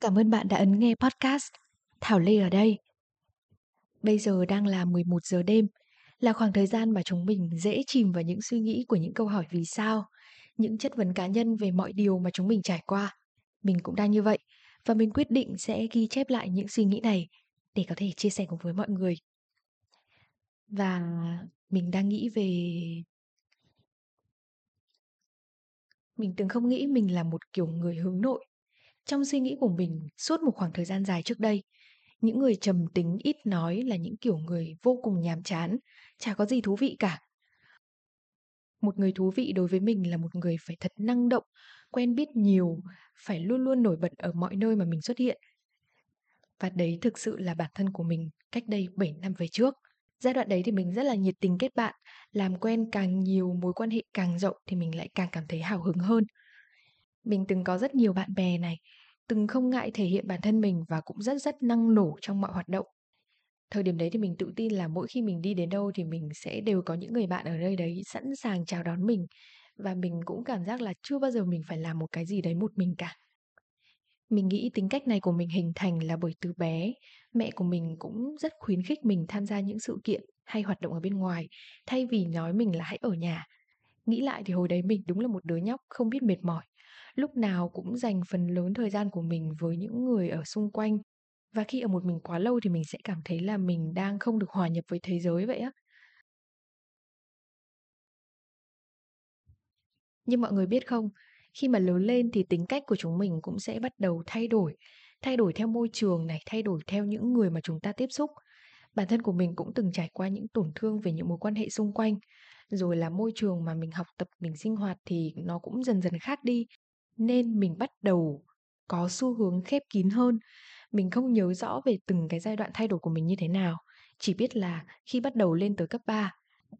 Cảm ơn bạn đã ấn nghe podcast Thảo Lê ở đây. Bây giờ đang là 11 giờ đêm, là khoảng thời gian mà chúng mình dễ chìm vào những suy nghĩ của những câu hỏi vì sao, những chất vấn cá nhân về mọi điều mà chúng mình trải qua. Mình cũng đang như vậy và mình quyết định sẽ ghi chép lại những suy nghĩ này để có thể chia sẻ cùng với mọi người. Và mình đang nghĩ về mình từng không nghĩ mình là một kiểu người hướng nội. Trong suy nghĩ của mình suốt một khoảng thời gian dài trước đây, những người trầm tính ít nói là những kiểu người vô cùng nhàm chán, chả có gì thú vị cả. Một người thú vị đối với mình là một người phải thật năng động, quen biết nhiều, phải luôn luôn nổi bật ở mọi nơi mà mình xuất hiện. Và đấy thực sự là bản thân của mình cách đây 7 năm về trước. Giai đoạn đấy thì mình rất là nhiệt tình kết bạn, làm quen càng nhiều, mối quan hệ càng rộng thì mình lại càng cảm thấy hào hứng hơn. Mình từng có rất nhiều bạn bè này, từng không ngại thể hiện bản thân mình và cũng rất rất năng nổ trong mọi hoạt động. Thời điểm đấy thì mình tự tin là mỗi khi mình đi đến đâu thì mình sẽ đều có những người bạn ở nơi đấy sẵn sàng chào đón mình và mình cũng cảm giác là chưa bao giờ mình phải làm một cái gì đấy một mình cả. Mình nghĩ tính cách này của mình hình thành là bởi từ bé, mẹ của mình cũng rất khuyến khích mình tham gia những sự kiện hay hoạt động ở bên ngoài, thay vì nói mình là hãy ở nhà. Nghĩ lại thì hồi đấy mình đúng là một đứa nhóc không biết mệt mỏi, lúc nào cũng dành phần lớn thời gian của mình với những người ở xung quanh. Và khi ở một mình quá lâu thì mình sẽ cảm thấy là mình đang không được hòa nhập với thế giới vậy á. Nhưng mọi người biết không, khi mà lớn lên thì tính cách của chúng mình cũng sẽ bắt đầu thay đổi, thay đổi theo môi trường này, thay đổi theo những người mà chúng ta tiếp xúc. Bản thân của mình cũng từng trải qua những tổn thương về những mối quan hệ xung quanh, rồi là môi trường mà mình học tập, mình sinh hoạt thì nó cũng dần dần khác đi, nên mình bắt đầu có xu hướng khép kín hơn. Mình không nhớ rõ về từng cái giai đoạn thay đổi của mình như thế nào, chỉ biết là khi bắt đầu lên tới cấp 3,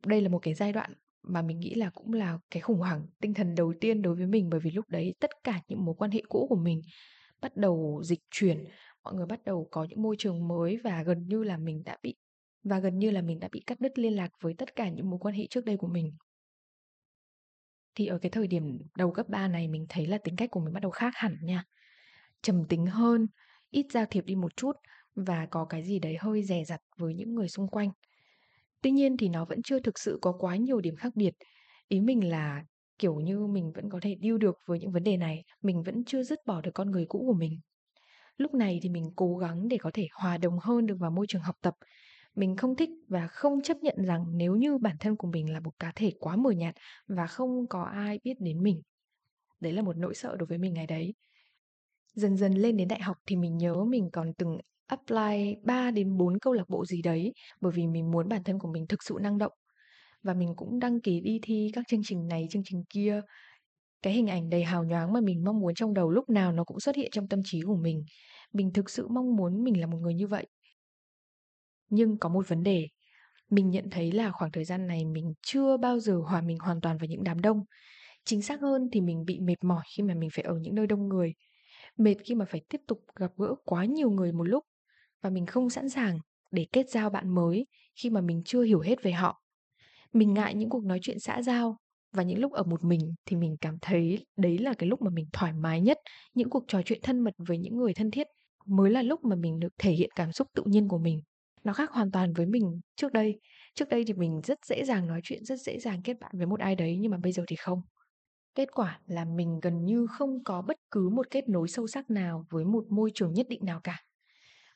đây là một cái giai đoạn mà mình nghĩ là cũng là cái khủng hoảng tinh thần đầu tiên đối với mình bởi vì lúc đấy tất cả những mối quan hệ cũ của mình bắt đầu dịch chuyển, mọi người bắt đầu có những môi trường mới và gần như là mình đã bị và gần như là mình đã bị cắt đứt liên lạc với tất cả những mối quan hệ trước đây của mình. Thì ở cái thời điểm đầu cấp 3 này mình thấy là tính cách của mình bắt đầu khác hẳn nha. Trầm tính hơn, ít giao thiệp đi một chút và có cái gì đấy hơi dè dặt với những người xung quanh. Tuy nhiên thì nó vẫn chưa thực sự có quá nhiều điểm khác biệt. Ý mình là kiểu như mình vẫn có thể deal được với những vấn đề này, mình vẫn chưa dứt bỏ được con người cũ của mình. Lúc này thì mình cố gắng để có thể hòa đồng hơn được vào môi trường học tập. Mình không thích và không chấp nhận rằng nếu như bản thân của mình là một cá thể quá mờ nhạt và không có ai biết đến mình. Đấy là một nỗi sợ đối với mình ngày đấy. Dần dần lên đến đại học thì mình nhớ mình còn từng apply 3 đến 4 câu lạc bộ gì đấy bởi vì mình muốn bản thân của mình thực sự năng động. Và mình cũng đăng ký đi thi các chương trình này, chương trình kia. Cái hình ảnh đầy hào nhoáng mà mình mong muốn trong đầu lúc nào nó cũng xuất hiện trong tâm trí của mình. Mình thực sự mong muốn mình là một người như vậy. Nhưng có một vấn đề, mình nhận thấy là khoảng thời gian này mình chưa bao giờ hòa mình hoàn toàn vào những đám đông. Chính xác hơn thì mình bị mệt mỏi khi mà mình phải ở những nơi đông người. Mệt khi mà phải tiếp tục gặp gỡ quá nhiều người một lúc và mình không sẵn sàng để kết giao bạn mới khi mà mình chưa hiểu hết về họ. Mình ngại những cuộc nói chuyện xã giao và những lúc ở một mình thì mình cảm thấy đấy là cái lúc mà mình thoải mái nhất, những cuộc trò chuyện thân mật với những người thân thiết mới là lúc mà mình được thể hiện cảm xúc tự nhiên của mình. Nó khác hoàn toàn với mình trước đây. Trước đây thì mình rất dễ dàng nói chuyện, rất dễ dàng kết bạn với một ai đấy nhưng mà bây giờ thì không. Kết quả là mình gần như không có bất cứ một kết nối sâu sắc nào với một môi trường nhất định nào cả.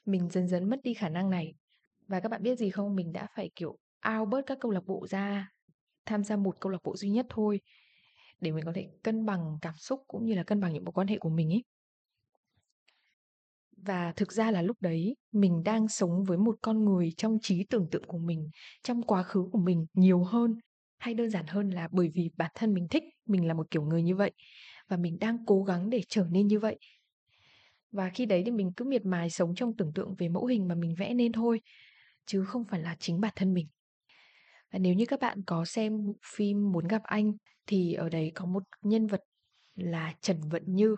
Mình dần dần mất đi khả năng này. Và các bạn biết gì không, mình đã phải kiểu ao bớt các câu lạc bộ ra, tham gia một câu lạc bộ duy nhất thôi để mình có thể cân bằng cảm xúc cũng như là cân bằng những mối quan hệ của mình ấy. Và thực ra là lúc đấy mình đang sống với một con người trong trí tưởng tượng của mình, trong quá khứ của mình nhiều hơn hay đơn giản hơn là bởi vì bản thân mình thích mình là một kiểu người như vậy và mình đang cố gắng để trở nên như vậy. Và khi đấy thì mình cứ miệt mài sống trong tưởng tượng về mẫu hình mà mình vẽ nên thôi, chứ không phải là chính bản thân mình. Và nếu như các bạn có xem phim Muốn gặp anh thì ở đấy có một nhân vật là Trần Vận Như.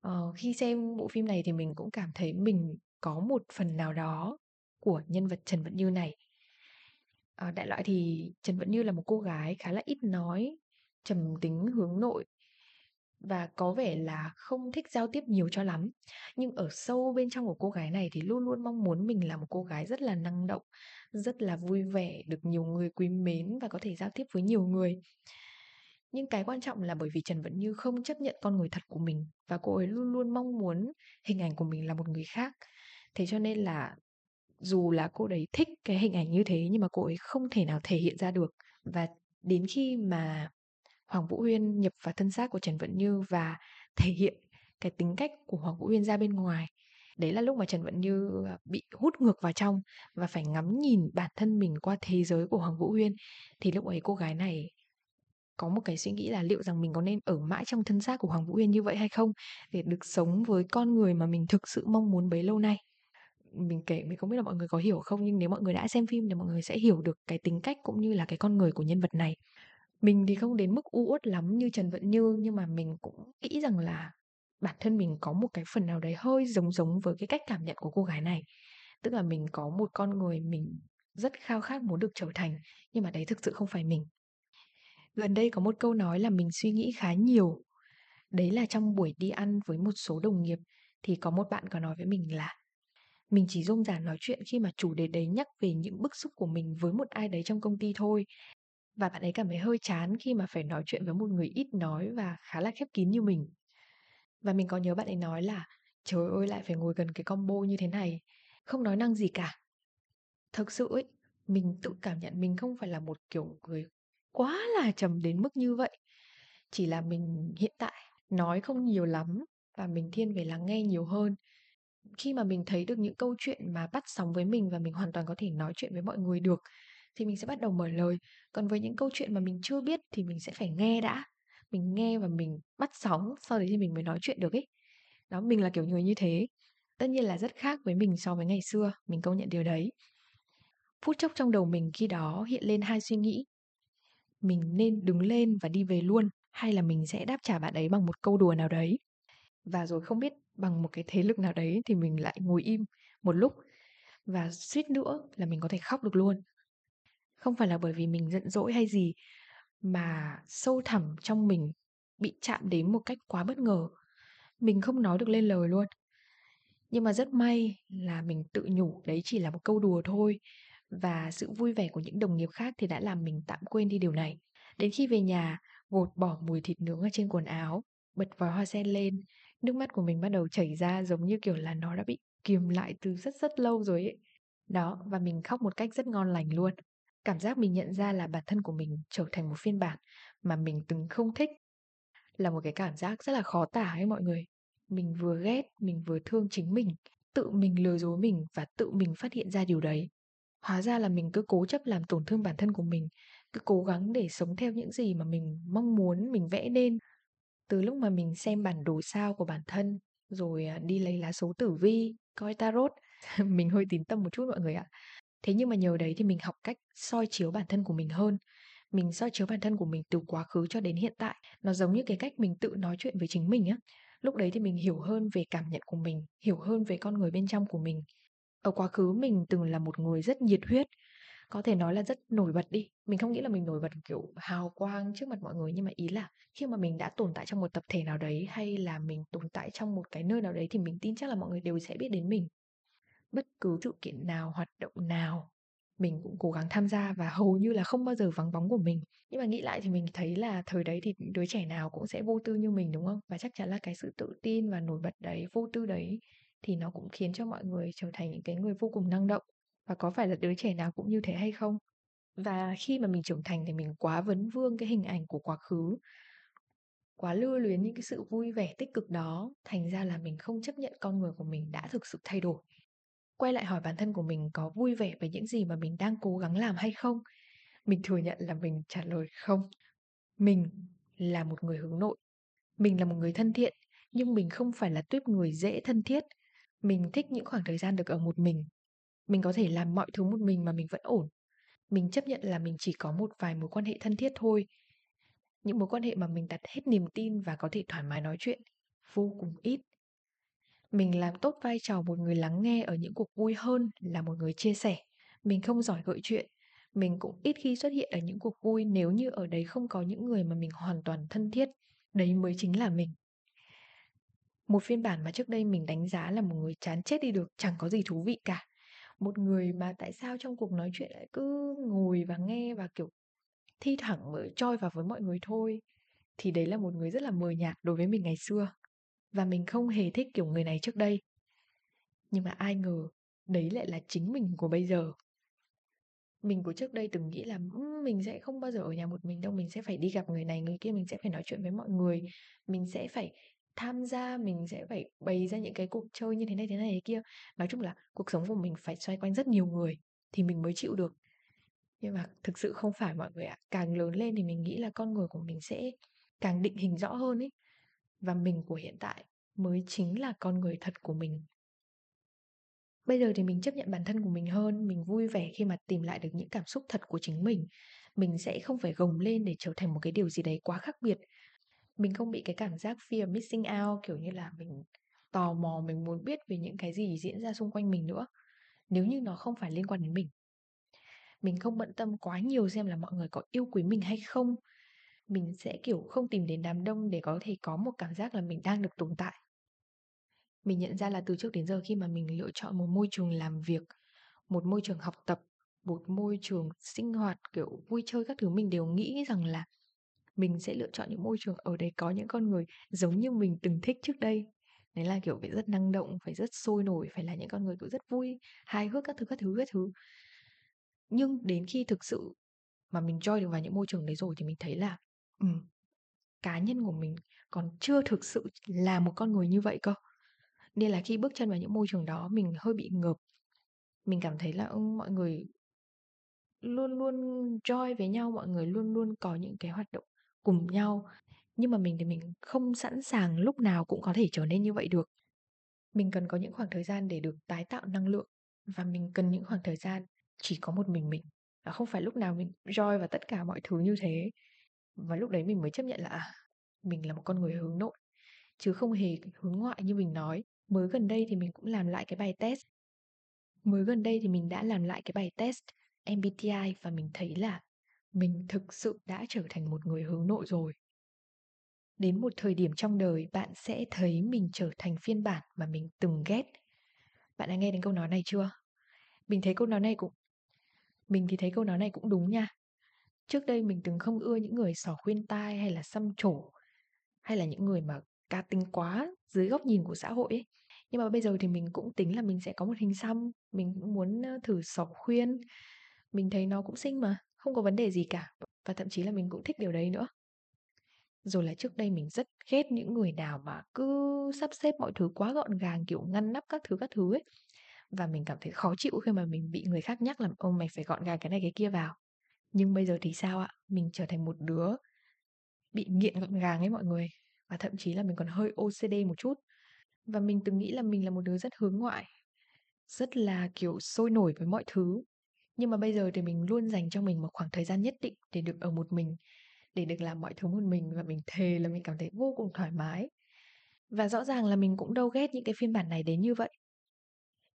Ờ, khi xem bộ phim này thì mình cũng cảm thấy mình có một phần nào đó của nhân vật Trần Vận Như này. Ờ, đại loại thì Trần Vận Như là một cô gái khá là ít nói, trầm tính, hướng nội. và có vẻ là không thích giao tiếp nhiều cho lắm. Nhưng ở sâu bên trong của cô gái này thì luôn luôn mong muốn mình là một cô gái rất là năng động, rất là vui vẻ, được nhiều người quý mến và có thể giao tiếp với nhiều người. Nhưng cái quan trọng là bởi vì Trần Vận Như không chấp nhận con người thật của mình và cô ấy luôn luôn mong muốn hình ảnh của mình là một người khác. Thế cho nên là dù là cô đấy thích cái hình ảnh như thế nhưng mà cô ấy không thể nào thể hiện ra được. Và đến khi mà Hoàng Vũ Huyên nhập vào thân xác của Trần Vận Như và thể hiện cái tính cách của Hoàng Vũ Huyên ra bên ngoài. Đấy là lúc mà Trần Vận Như à, bị hút ngược vào trong và phải ngắm nhìn bản thân mình qua thế giới của Hoàng Vũ Huyên. Thì lúc ấy cô gái này có một cái suy nghĩ là liệu rằng mình có nên ở mãi trong thân xác của Hoàng Vũ Huyên như vậy hay không để được sống với con người mà mình thực sự mong muốn bấy lâu nay. Mình kể, mình không biết là mọi người có hiểu không, nhưng nếu mọi người đã xem phim thì mọi người sẽ hiểu được cái tính cách cũng như là cái con người của nhân vật này. Mình thì không đến mức u uất lắm như Trần Vận Như, nhưng mà mình cũng nghĩ rằng là bản thân mình có một cái phần nào đấy hơi giống giống với cái cách cảm nhận của cô gái này. Tức là mình có một con người mình rất khao khát muốn được trở thành, nhưng mà đấy thực sự không phải mình. Gần đây có một câu nói là mình suy nghĩ khá nhiều. Đấy là trong buổi đi ăn với một số đồng nghiệp thì có một bạn có nói với mình là mình chỉ rôm rả nói chuyện khi mà chủ đề đấy nhắc về những bức xúc của mình với một ai đấy trong công ty thôi và bạn ấy cảm thấy hơi chán khi mà phải nói chuyện với một người ít nói và khá là khép kín như mình. Và mình có nhớ bạn ấy nói là trời ơi lại phải ngồi gần cái combo như thế này, không nói năng gì cả. Thực sự ấy, mình tự cảm nhận mình không phải là một kiểu người quá là trầm đến mức như vậy. Chỉ là mình hiện tại nói không nhiều lắm và mình thiên về lắng nghe nhiều hơn. Khi mà mình thấy được những câu chuyện mà bắt sóng với mình và mình hoàn toàn có thể nói chuyện với mọi người được thì mình sẽ bắt đầu mở lời. Còn với những câu chuyện mà mình chưa biết thì mình sẽ phải nghe đã. Mình nghe và mình bắt sóng, sau đấy thì mình mới nói chuyện được ấy. Đó, mình là kiểu người như thế. Tất nhiên là rất khác với mình so với ngày xưa, mình công nhận điều đấy. Phút chốc trong đầu mình khi đó hiện lên hai suy nghĩ. Mình nên đứng lên và đi về luôn hay là mình sẽ đáp trả bạn ấy bằng một câu đùa nào đấy. Và rồi không biết bằng một cái thế lực nào đấy thì mình lại ngồi im một lúc và suýt nữa là mình có thể khóc được luôn. Không phải là bởi vì mình giận dỗi hay gì, mà sâu thẳm trong mình bị chạm đến một cách quá bất ngờ. Mình không nói được lên lời luôn. Nhưng mà rất may là mình tự nhủ đấy chỉ là một câu đùa thôi và sự vui vẻ của những đồng nghiệp khác thì đã làm mình tạm quên đi điều này. Đến khi về nhà, gột bỏ mùi thịt nướng ở trên quần áo, bật vòi hoa sen lên, nước mắt của mình bắt đầu chảy ra giống như kiểu là nó đã bị kiềm lại từ rất rất lâu rồi ấy. Đó, và mình khóc một cách rất ngon lành luôn. Cảm giác mình nhận ra là bản thân của mình trở thành một phiên bản mà mình từng không thích là một cái cảm giác rất là khó tả ấy mọi người. Mình vừa ghét, mình vừa thương chính mình, tự mình lừa dối mình và tự mình phát hiện ra điều đấy. Hóa ra là mình cứ cố chấp làm tổn thương bản thân của mình, cứ cố gắng để sống theo những gì mà mình mong muốn mình vẽ nên. Từ lúc mà mình xem bản đồ sao của bản thân, rồi à, đi lấy lá số tử vi, coi tarot, mình hơi tín tâm một chút mọi người ạ. Thế nhưng mà nhờ đấy thì mình học cách soi chiếu bản thân của mình hơn. Mình soi chiếu bản thân của mình từ quá khứ cho đến hiện tại. Nó giống như cái cách mình tự nói chuyện với chính mình á. Lúc đấy thì mình hiểu hơn về cảm nhận của mình, hiểu hơn về con người bên trong của mình. Ở quá khứ mình từng là một người rất nhiệt huyết, có thể nói là rất nổi bật đi. Mình không nghĩ là mình nổi bật kiểu hào quang trước mặt mọi người nhưng mà ý là khi mà mình đã tồn tại trong một tập thể nào đấy hay là mình tồn tại trong một cái nơi nào đấy thì mình tin chắc là mọi người đều sẽ biết đến mình bất cứ sự kiện nào, hoạt động nào mình cũng cố gắng tham gia và hầu như là không bao giờ vắng bóng của mình. Nhưng mà nghĩ lại thì mình thấy là thời đấy thì đứa trẻ nào cũng sẽ vô tư như mình đúng không? Và chắc chắn là cái sự tự tin và nổi bật đấy, vô tư đấy thì nó cũng khiến cho mọi người trở thành những cái người vô cùng năng động. Và có phải là đứa trẻ nào cũng như thế hay không? Và khi mà mình trưởng thành thì mình quá vấn vương cái hình ảnh của quá khứ, quá lưu luyến những cái sự vui vẻ tích cực đó, thành ra là mình không chấp nhận con người của mình đã thực sự thay đổi. Quay lại hỏi bản thân của mình có vui vẻ với những gì mà mình đang cố gắng làm hay không? Mình thừa nhận là mình trả lời không. Mình là một người hướng nội. Mình là một người thân thiện, nhưng mình không phải là tuyếp người dễ thân thiết mình thích những khoảng thời gian được ở một mình mình có thể làm mọi thứ một mình mà mình vẫn ổn mình chấp nhận là mình chỉ có một vài mối quan hệ thân thiết thôi những mối quan hệ mà mình đặt hết niềm tin và có thể thoải mái nói chuyện vô cùng ít mình làm tốt vai trò một người lắng nghe ở những cuộc vui hơn là một người chia sẻ. Mình không giỏi gợi chuyện. Mình cũng ít khi xuất hiện ở những cuộc vui nếu như ở đấy không có những người mà mình hoàn toàn thân thiết, đấy mới chính là mình. Một phiên bản mà trước đây mình đánh giá là một người chán chết đi được, chẳng có gì thú vị cả. Một người mà tại sao trong cuộc nói chuyện lại cứ ngồi và nghe và, kiểu, thi thẳng mở choi vào với mọi người thôi, thì đấy là một người rất là mờ nhạt đối với mình ngày xưa. Và mình không hề thích kiểu người này trước đây. Nhưng mà ai ngờ đấy lại là chính mình của bây giờ. Mình của trước đây từng nghĩ là, mình sẽ không bao giờ ở nhà một mình đâu, mình sẽ phải đi gặp người này người kia, mình sẽ phải nói chuyện với mọi người, mình sẽ phải tham gia, mình sẽ phải bày ra những cái cuộc chơi như thế này, thế này, thế kia. Nói chung là cuộc sống của mình phải xoay quanh rất nhiều người thì mình mới chịu được. Nhưng mà thực sự không phải mọi người ạ. Càng lớn lên thì mình nghĩ là con người của mình sẽ càng định hình rõ hơn ấy. Và mình của hiện tại mới chính là con người thật của mình. Bây giờ thì mình chấp nhận bản thân của mình hơn, mình vui vẻ khi mà tìm lại được những cảm xúc thật của chính mình. Mình sẽ không phải gồng lên để trở thành một cái điều gì đấy quá khác biệt. Mình không bị cái cảm giác fear missing out, kiểu như là mình tò mò, mình muốn biết về những cái gì diễn ra xung quanh mình nữa, nếu như nó không phải liên quan đến mình. Mình không bận tâm quá nhiều xem là mọi người có yêu quý mình hay không. Mình sẽ, kiểu, không tìm đến đám đông để có thể có một cảm giác là mình đang được tồn tại. Mình nhận ra là từ trước đến giờ khi mà mình lựa chọn một môi trường làm việc, một môi trường học tập, một môi trường sinh hoạt, kiểu, vui chơi các thứ, mình đều nghĩ rằng là mình sẽ lựa chọn những môi trường ở đấy có những con người giống như mình từng thích trước đây. Đấy là, kiểu, phải rất năng động, phải rất sôi nổi, phải là những con người, cũng rất vui, hài hước các thứ, các thứ, các thứ. Nhưng đến khi thực sự mà mình join được vào những môi trường đấy rồi thì mình thấy là, um, cá nhân của mình còn chưa thực sự là một con người như vậy cơ. Nên là khi bước chân vào những môi trường đó mình hơi bị ngợp. Mình cảm thấy là, ừm, mọi người luôn luôn join với nhau, mọi người luôn luôn có những cái hoạt động cùng nhau. Nhưng mà mình thì mình không sẵn sàng lúc nào cũng có thể trở nên như vậy được. Mình cần có những khoảng thời gian để được tái tạo năng lượng và mình cần những khoảng thời gian chỉ có một mình mình và không phải lúc nào mình roi vào tất cả mọi thứ như thế. Và lúc đấy mình mới chấp nhận là, à, mình là một con người hướng nội, chứ không hề hướng ngoại như mình nói. Mới gần đây thì mình cũng làm lại cái bài test. Mới gần đây thì mình đã làm lại cái bài test MBTI và mình thấy là mình thực sự đã trở thành một người hướng nội rồi. Đến một thời điểm trong đời bạn sẽ thấy mình trở thành phiên bản mà mình từng ghét. Bạn đã nghe đến câu nói này chưa? Mình thấy câu nói này cũng mình thì thấy câu nói này cũng đúng nha. Trước đây mình từng không ưa những người xỏ khuyên tai hay là xăm trổ hay là những người mà cá tính quá dưới góc nhìn của xã hội ấy. Nhưng mà bây giờ thì mình cũng tính là mình sẽ có một hình xăm, mình cũng muốn thử xỏ khuyên. Mình thấy nó cũng xinh mà, không có vấn đề gì cả và thậm chí là mình cũng thích điều đấy nữa. Rồi là trước đây mình rất ghét những người nào mà cứ sắp xếp mọi thứ quá gọn gàng, kiểu ngăn nắp các thứ các thứ ấy. Và mình cảm thấy khó chịu khi mà mình bị người khác nhắc là ông mày phải gọn gàng cái này cái kia vào." Nhưng bây giờ thì sao ạ? Mình trở thành một đứa bị nghiện gọn gàng ấy mọi người, và thậm chí là mình còn hơi OCD một chút. Và mình từng nghĩ là mình là một đứa rất hướng ngoại, rất là, kiểu, sôi nổi với mọi thứ. Nhưng mà bây giờ thì mình luôn dành cho mình một khoảng thời gian nhất định để được ở một mình, để được làm mọi thứ một mình và mình thề là mình cảm thấy vô cùng thoải mái. Và rõ ràng là mình cũng đâu ghét những cái phiên bản này đến như vậy.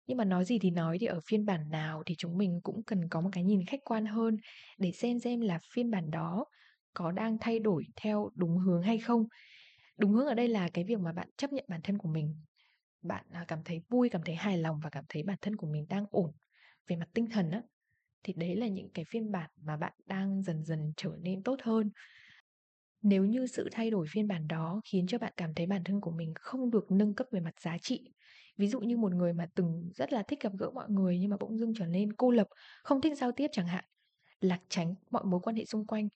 Nhưng mà nói gì thì nói thì ở phiên bản nào thì chúng mình cũng cần có một cái nhìn khách quan hơn để xem xem là phiên bản đó có đang thay đổi theo đúng hướng hay không. Đúng hướng ở đây là cái việc mà bạn chấp nhận bản thân của mình. Bạn, à, cảm thấy vui, cảm thấy hài lòng và cảm thấy bản thân của mình đang ổn về mặt tinh thần á, thì đấy là những cái phiên bản mà bạn đang dần dần trở nên tốt hơn. Nếu như sự thay đổi phiên bản đó khiến cho bạn cảm thấy bản thân của mình không được nâng cấp về mặt giá trị, ví dụ như một người mà từng rất là thích gặp gỡ mọi người nhưng mà bỗng dưng trở nên cô lập, không thích giao tiếp chẳng hạn, lạc tránh mọi mối quan hệ xung quanh,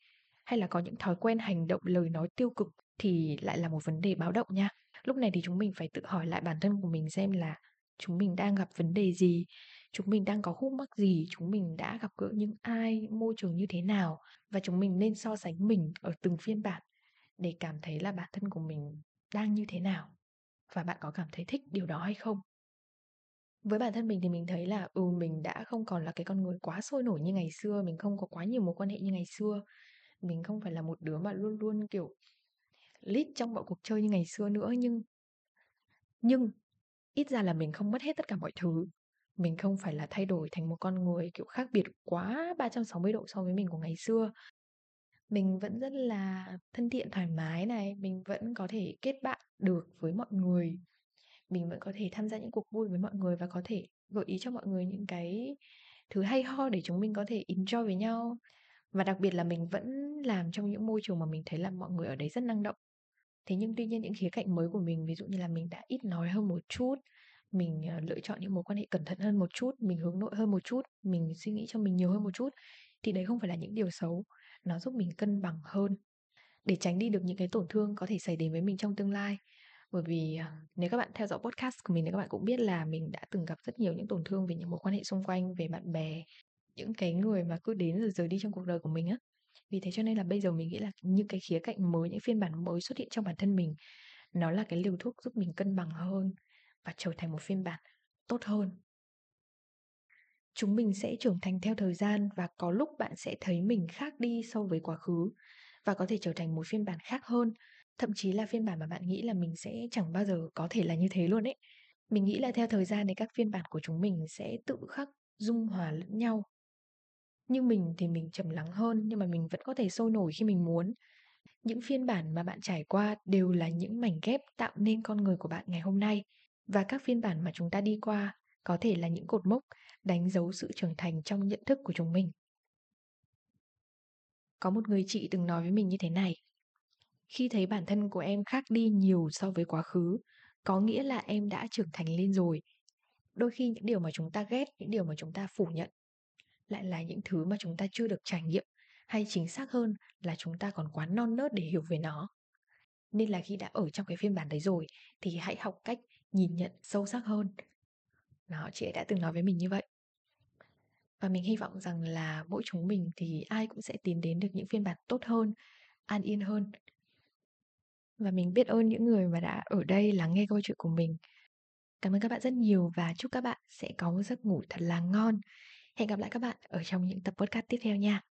hay là có những thói quen hành động, lời nói tiêu cực thì lại là một vấn đề báo động nha. Lúc này thì chúng mình phải tự hỏi lại bản thân của mình xem là chúng mình đang gặp vấn đề gì, chúng mình đang có khúc mắc gì, chúng mình đã gặp gỡ những ai, môi trường như thế nào và chúng mình nên so sánh mình ở từng phiên bản để cảm thấy là bản thân của mình đang như thế nào và bạn có cảm thấy thích điều đó hay không? Với bản thân mình thì mình thấy là, ừ, mình đã không còn là cái con người quá sôi nổi như ngày xưa, mình không có quá nhiều mối quan hệ như ngày xưa. Mình không phải là một đứa mà luôn luôn, kiểu, lít trong mọi cuộc chơi như ngày xưa nữa, nhưng nhưng ít ra là mình không mất hết tất cả mọi thứ. Mình không phải là thay đổi thành một con người, kiểu, khác biệt quá 360 độ so với mình của ngày xưa. Mình vẫn rất là thân thiện, thoải mái này, mình vẫn có thể kết bạn được với mọi người. Mình vẫn có thể tham gia những cuộc vui với mọi người và có thể gợi ý cho mọi người những cái thứ hay ho để chúng mình có thể enjoy với nhau. Và đặc biệt là mình vẫn làm trong những môi trường mà mình thấy là mọi người ở đấy rất năng động. Thế nhưng tuy nhiên những khía cạnh mới của mình, ví dụ như là mình đã ít nói hơn một chút, mình, à, lựa chọn những mối quan hệ cẩn thận hơn một chút, mình hướng nội hơn một chút, mình suy nghĩ cho mình nhiều hơn một chút, thì đấy không phải là những điều xấu, nó giúp mình cân bằng hơn để tránh đi được những cái tổn thương có thể xảy đến với mình trong tương lai. Bởi vì, à, nếu các bạn theo dõi podcast của mình thì các bạn cũng biết là mình đã từng gặp rất nhiều những tổn thương về những mối quan hệ xung quanh, về bạn bè, những cái người mà cứ đến rồi rời đi trong cuộc đời của mình á. Vì thế cho nên là bây giờ mình nghĩ là những cái khía cạnh mới, những phiên bản mới xuất hiện trong bản thân mình, nó là cái liều thuốc giúp mình cân bằng hơn và trở thành một phiên bản tốt hơn. Chúng mình sẽ trưởng thành theo thời gian và có lúc bạn sẽ thấy mình khác đi so với quá khứ và có thể trở thành một phiên bản khác hơn, thậm chí là phiên bản mà bạn nghĩ là mình sẽ chẳng bao giờ có thể là như thế luôn ấy. Mình nghĩ là theo thời gian thì các phiên bản của chúng mình sẽ tự khắc dung hòa lẫn nhau. Như mình thì mình trầm lắng hơn nhưng mà mình vẫn có thể sôi nổi khi mình muốn. Những phiên bản mà bạn trải qua đều là những mảnh ghép tạo nên con người của bạn ngày hôm nay và các phiên bản mà chúng ta đi qua có thể là những cột mốc đánh dấu sự trưởng thành trong nhận thức của chúng mình. Có một người chị từng nói với mình như thế này: "Khi thấy bản thân của em khác đi nhiều so với quá khứ, có nghĩa là em đã trưởng thành lên rồi. Đôi khi những điều mà chúng ta ghét, những điều mà chúng ta phủ nhận lại là những thứ mà chúng ta chưa được trải nghiệm, hay chính xác hơn là chúng ta còn quá non nớt để hiểu về nó. Nên là khi đã ở trong cái phiên bản đấy rồi thì hãy học cách nhìn nhận sâu sắc hơn." Đó, chị ấy đã từng nói với mình như vậy. Và mình hy vọng rằng là mỗi chúng mình thì ai cũng sẽ tìm đến được những phiên bản tốt hơn, an yên hơn. Và mình biết ơn những người mà đã ở đây lắng nghe câu chuyện của mình. Cảm ơn các bạn rất nhiều và chúc các bạn sẽ có một giấc ngủ thật là ngon. Hẹn gặp lại các bạn ở trong những tập podcast tiếp theo nha.